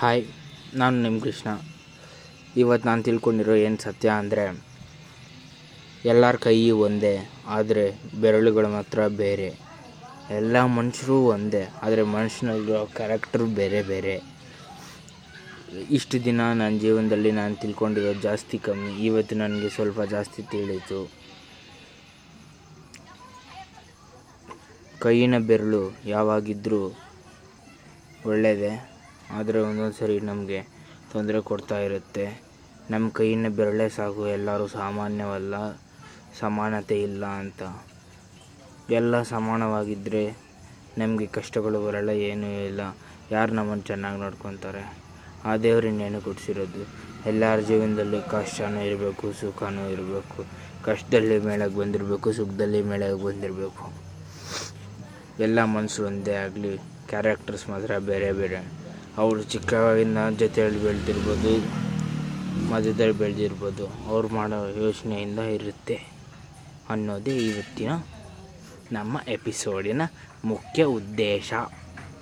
Hi, ನಾನು ನಿಮ್ಮ ಕೃಷ್ಣ. ಇವತ್ತು ನಾನು ತಿಳ್ಕೊಂಡಿರೋ ಏನು ಸತ್ಯ ಅಂದರೆ, ಎಲ್ಲರ ಕೈ ಒಂದೇ, ಆದರೆ ಬೆರಳುಗಳು ಮಾತ್ರ ಬೇರೆ. ಎಲ್ಲ ಮನುಷ್ಯರು ಒಂದೇ, ಆದರೆ ಮನುಷ್ಯನಲ್ಲಿರೋ ಕ್ಯಾರೆಕ್ಟರ್ ಬೇರೆ ಬೇರೆ. ಇಷ್ಟು ದಿನ ನನ್ನ ಜೀವನದಲ್ಲಿ ನಾನು ತಿಳ್ಕೊಂಡಿರೋ ಜಾಸ್ತಿ ಕಮ್ಮಿ, ಇವತ್ತು ನನಗೆ ಸ್ವಲ್ಪ ಜಾಸ್ತಿ ತಿಳಿಯಿತು. ಕೈಯಿನ ಬೆರಳು ಯಾವಾಗಿದ್ದರೂ ಒಳ್ಳೆಯದೇ ಆದರೆ ಒಂದೊಂದು ಸರಿ ನಮಗೆ ತೊಂದರೆ ಕೊಡ್ತಾ ಇರುತ್ತೆ. ನಮ್ಮ ಕೈಯಿಂದ ಬೆರಳೆ ಸಾಕು ಎಲ್ಲರೂ ಸಾಮಾನ್ಯವಲ್ಲ, ಸಮಾನತೆ ಇಲ್ಲ ಅಂತ. ಎಲ್ಲ ಸಮಾನವಾಗಿದ್ದರೆ ನಮಗೆ ಕಷ್ಟಗಳು ಬರಲ್ಲ, ಏನೂ ಇಲ್ಲ. ಯಾರು ನಮ್ಮನ್ನು ಚೆನ್ನಾಗಿ ನೋಡ್ಕೊತಾರೆ? ಆ ದೇವ್ರಿಗೆ ನೆನೆ ಕೊಡಿಸಿರೋದು ಎಲ್ಲರ ಜೀವನದಲ್ಲೂ ಕಷ್ಟನೂ ಇರಬೇಕು, ಸುಖನೂ ಇರಬೇಕು. ಕಷ್ಟದಲ್ಲಿ ಮೇಳಕ್ಕೆ ಬಂದಿರಬೇಕು, ಸುಖದಲ್ಲಿ ಮೇಳಕ್ಕೆ ಬಂದಿರಬೇಕು. ಎಲ್ಲ ಮನಸ್ಸು ಒಂದೇ ಆಗಲಿ ಕ್ಯಾರೆಕ್ಟರ್ಸ್ ಮಾತ್ರ ಬೇರೆ ಬೇರೆ. ಅವರು ಚಿಕ್ಕವಾಗಿನ ಜೊತೆಯಲ್ಲಿ ಬೆಳೆದಿರ್ಬೋದು, ಮಧ್ಯದಲ್ಲಿ ಬೆಳೆದಿರ್ಬೋದು, ಅವ್ರು ಮಾಡೋ ಯೋಚನೆಯಿಂದ ಇರುತ್ತೆ ಅನ್ನೋದೇ ಇವತ್ತಿನ ನಮ್ಮ ಎಪಿಸೋಡಿನ ಮುಖ್ಯ ಉದ್ದೇಶ.